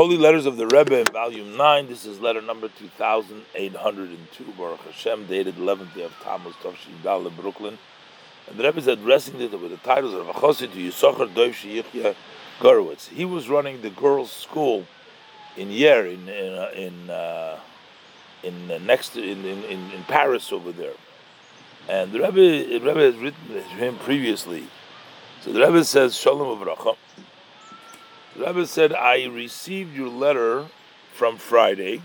Holy Letters of the Rebbe in Volume 9. This is letter number 2802, Baruch Hashem, dated 11th day of Tammuz, Tavshin Dal, Brooklyn. And the Rebbe is addressing it with the titles of Achosi to Yisachar Doiv Yichya Gorowitz. He was running the girls' school in Yerres, in in uh, in, uh, in uh, next in, in in Paris over there. And the Rebbe, the Rebbe has written to him previously. So the Rebbe says, Shalom Avracha. The Rebbe said, I received your letter from Friday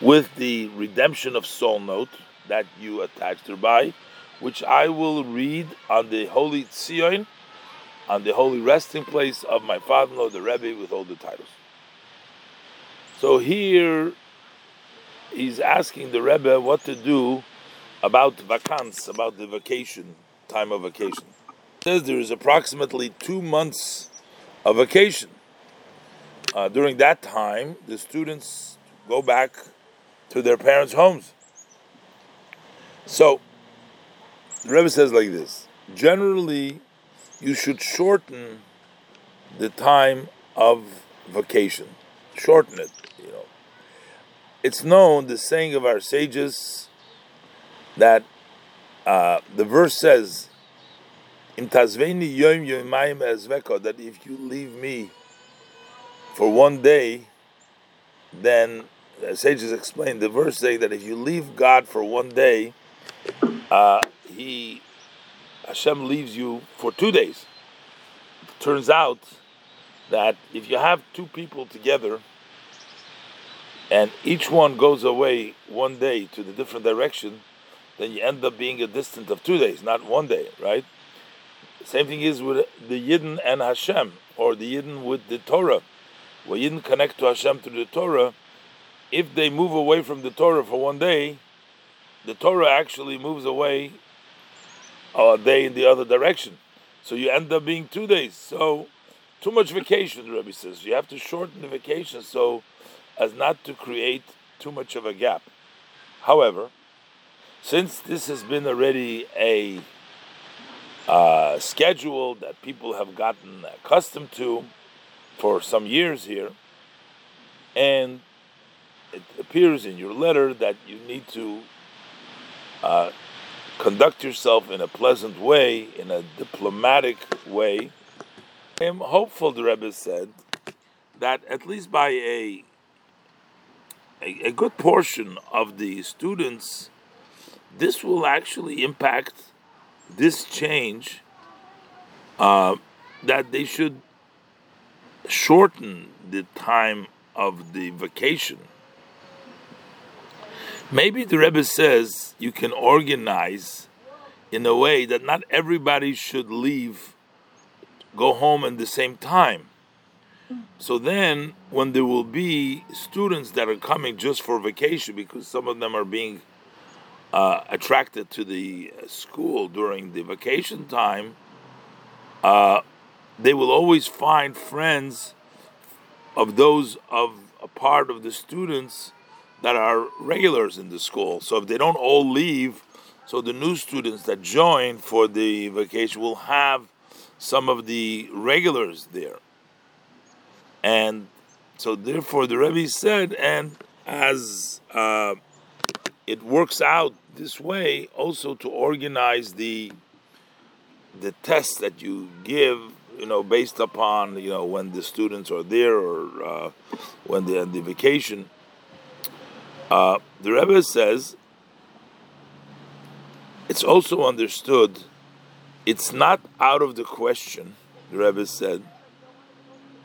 with the redemption of soul note that you attached by, which I will read on the holy Tzion, on the holy resting place of my father-in-law, the Rebbe, with all the titles. So here he's asking the Rebbe what to do about vacance, about the vacation, time of vacation. says there is approximately two months a vacation. Uh, during that time, the students go back to their parents' homes. So, the Rebbe says like this generally, you should shorten the time of vacation. Shorten it, you know. It's known, the saying of our sages, that uh, the verse says, in Tazveni Yom Yomayim Ezveko, that if you leave me for one day, then sages explain the verse saying that if you leave God for one day, uh, He Hashem leaves you for two days. It turns out that if you have two people together and each one goes away one day to the different direction, then you end up being a distance of two days, not one day, right? Same thing is with the Yidden and Hashem, or the Yidden with the Torah. When Yidden connect to Hashem through the Torah, if they move away from the Torah for one day, the Torah actually moves away a day in the other direction. So you end up being two days. So too much vacation, the Rebbe says. You have to shorten the vacation so as not to create too much of a gap. However, since this has been already a uh, schedule that people have gotten accustomed to for some years here, and it appears in your letter that you need to uh, conduct yourself in a pleasant way, in a diplomatic way. I am hopeful, the Rebbe said, that at least by a, a, a good portion of the students, this will actually impact this change uh, that they should shorten the time of the vacation. Maybe the Rebbe says you can organize in a way that not everybody should leave, go home at the same time. So then, when there will be students that are coming just for vacation, because some of them are being uh, attracted to the school during the vacation time, uh, they will always find friends of those of a part of the students that are regulars in the school. So if they don't all leave, so the new students that join for the vacation will have some of the regulars there. And so therefore the Rebbe said, and as uh, it works out this way, also to organize the the tests that you give, you know, based upon you know when the students are there or uh, when they're on the vacation. Uh, the Rebbe says it's also understood. It's not out of the question. The Rebbe said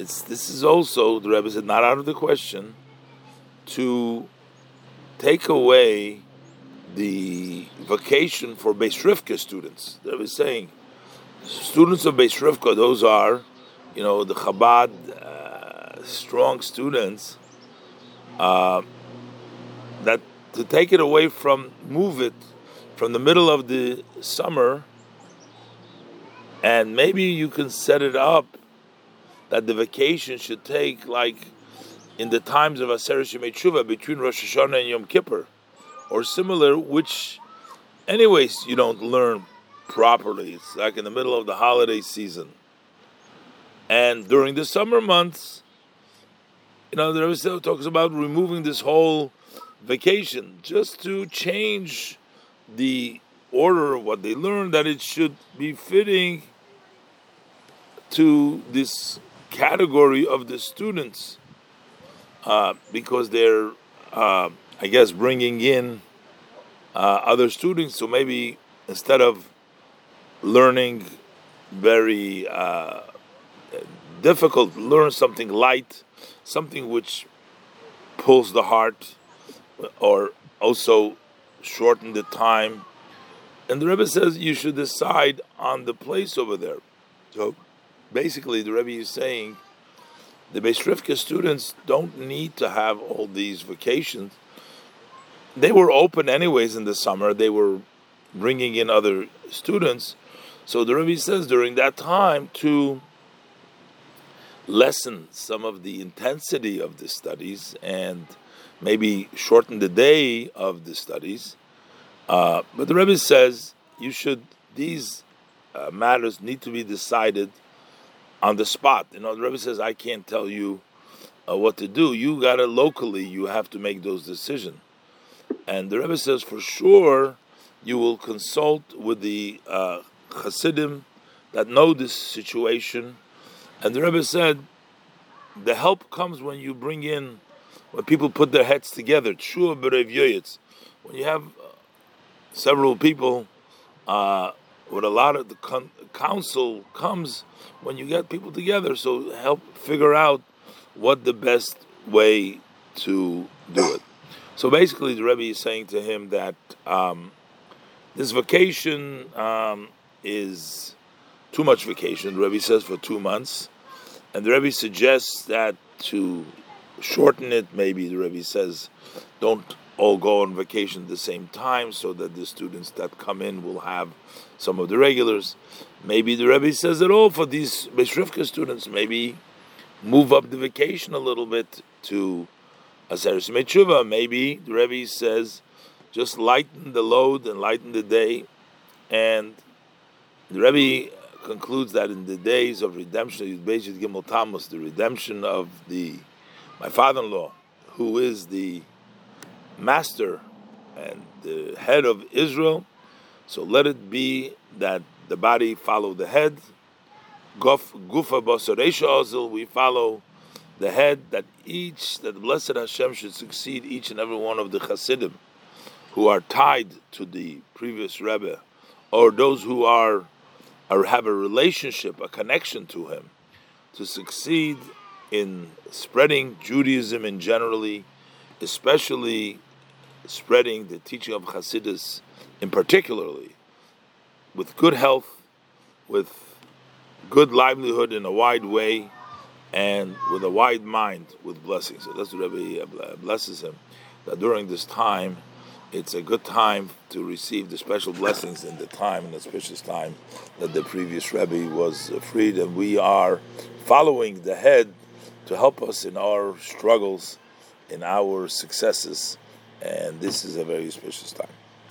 it's this is also the Rebbe said not out of the question to take away the vacation for Beis Rivka students. They were saying students of Beis Rivka, those are, you know, the Chabad uh, strong students. Uh, that to take it away from, move it from the middle of the summer, and maybe you can set it up that the vacation should take like in the times of Aseret Shemei between Rosh Hashanah and Yom Kippur, or similar, which, anyways, you don't learn properly. It's like in the middle of the holiday season. And during the summer months, You know, the Rebbe talks about removing this whole vacation just to change the order of what they learn, that it should be fitting to this category of the students uh, because they're, uh, I guess, bringing in uh, other students. So maybe instead of learning very uh, difficult, learn something light, something which pulls the heart, or also shorten the time. And the Rebbe says you should decide on the place over there. So basically, the Rebbe is saying the Beis Rivka students don't need to have all these vacations. They were open anyways in the summer. They were bringing in other students. So the Rebbe says during that time to lessen some of the intensity of the studies and maybe shorten the day of the studies. Uh, but the Rebbe says you should these uh, matters need to be decided on the spot. You know, the Rebbe says I can't tell you uh, what to do. You got to locally. You have to make those decisions. And the Rebbe says for sure you will consult with the uh, Hasidim that know this situation. And the Rebbe said, the help comes when you bring in, when people put their heads together. When you have uh, several people, uh, with a lot of the con- counsel comes when you get people together. So help figure out what the best way to do it. So basically, the Rebbe is saying to him that um, this vacation um, is too much vacation. The Rebbe says for two months, and the Rebbe suggests that to shorten it. Maybe the Rebbe says, don't all go on vacation at the same time, so that the students that come in will have some of the regulars. Maybe the Rebbe says it all for these Beis Rivka students. Maybe move up the vacation a little bit to Aseres Metshuva. Maybe the Rebbe says just lighten the load and lighten the day. And the Rebbe concludes that in the days of redemption, Yud Beis Gimel Tammuz, the redemption of the my father-in-law, who is the master and the head of Israel. So let it be that the body follow the head. Gufa we follow the head. That each that the blessed Hashem should succeed each and every one of the Hasidim who are tied to the previous Rebbe, or those who are have a relationship, a connection to him, to succeed in spreading Judaism in generally, especially spreading the teaching of Hasidus in particularly, with good health, with good livelihood in a wide way, and with a wide mind, with blessings. So that's what Rebbe blesses him, that during this time, it's a good time to receive the special blessings in the time, in the auspicious time that the previous Rebbe was freed, and we are following the head to help us in our struggles, in our successes, and this is a very auspicious time.